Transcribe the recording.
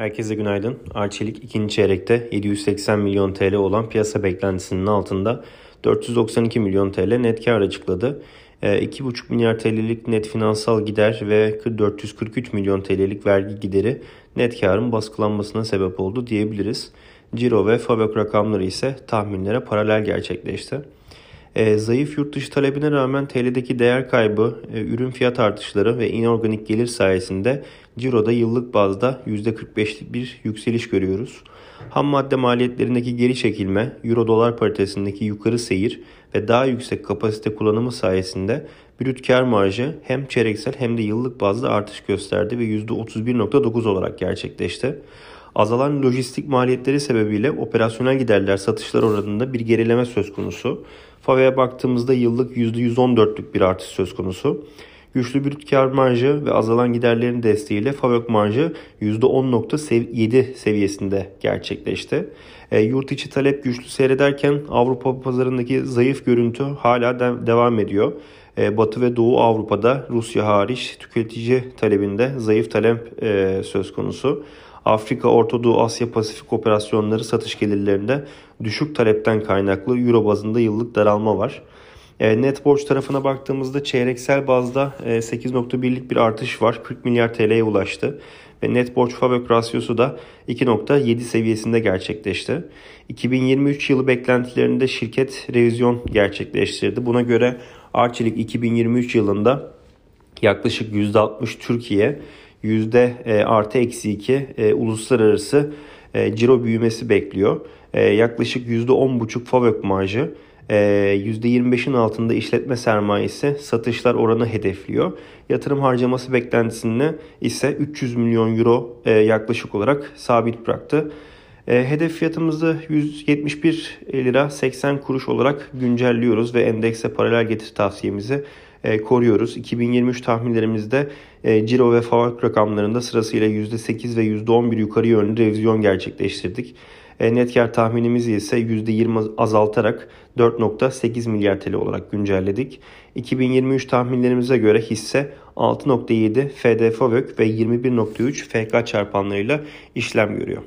Herkese günaydın. Arçelik ikinci çeyrekte 780 milyon TL olan piyasa beklentisinin altında 492 milyon TL net kar açıkladı. 2,5 ee, milyar TL'lik net finansal gider ve 443 milyon TL'lik vergi gideri net karın baskılanmasına sebep oldu diyebiliriz. Ciro ve Fabök rakamları ise tahminlere paralel gerçekleşti. E, zayıf yurt dışı talebine rağmen TL'deki değer kaybı, e, ürün fiyat artışları ve inorganik gelir sayesinde Ciro'da yıllık bazda %45'lik bir yükseliş görüyoruz. Ham madde maliyetlerindeki geri çekilme, Euro dolar paritesindeki yukarı seyir ve daha yüksek kapasite kullanımı sayesinde brüt kar marjı hem çeyreksel hem de yıllık bazda artış gösterdi ve %31.9 olarak gerçekleşti. Azalan lojistik maliyetleri sebebiyle operasyonel giderler satışlar oranında bir gerileme söz konusu. FAVE'ye baktığımızda yıllık %114'lük bir artış söz konusu. Güçlü brüt kar marjı ve azalan giderlerin desteğiyle FAVÖK marjı %10.7 seviyesinde gerçekleşti. E, yurt içi talep güçlü seyrederken Avrupa pazarındaki zayıf görüntü hala de- devam ediyor. E, Batı ve Doğu Avrupa'da Rusya hariç tüketici talebinde zayıf talep e, söz konusu. Afrika, Orta Doğu, Asya Pasifik operasyonları satış gelirlerinde düşük talepten kaynaklı euro bazında yıllık daralma var. E, net borç tarafına baktığımızda çeyreksel bazda 8.1'lik e, bir artış var. 40 milyar TL'ye ulaştı. Ve net borç fabrik rasyosu da 2.7 seviyesinde gerçekleşti. 2023 yılı beklentilerinde şirket revizyon gerçekleştirdi. Buna göre Arçelik 2023 yılında yaklaşık %60 Türkiye, yüzde e, artı eksi 2 e, uluslararası e, ciro büyümesi bekliyor. Yaklaşık yüzde 10,5 FAVÖK marjı, e, %25'in altında işletme sermayesi satışlar oranı hedefliyor. Yatırım harcaması beklentisini ise 300 milyon euro yaklaşık olarak sabit bıraktı. E, hedef fiyatımızı 171 lira 80 kuruş olarak güncelliyoruz ve endekse paralel getir tavsiyemizi e, koruyoruz. 2023 tahminlerimizde e, ciro ve FAVÖK rakamlarında sırasıyla %8 ve %11 yukarı yönlü revizyon gerçekleştirdik. Net kar tahminimizi ise %20 azaltarak 4.8 milyar TL olarak güncelledik. 2023 tahminlerimize göre hisse 6.7 FD ve 21.3 FK çarpanlarıyla işlem görüyor.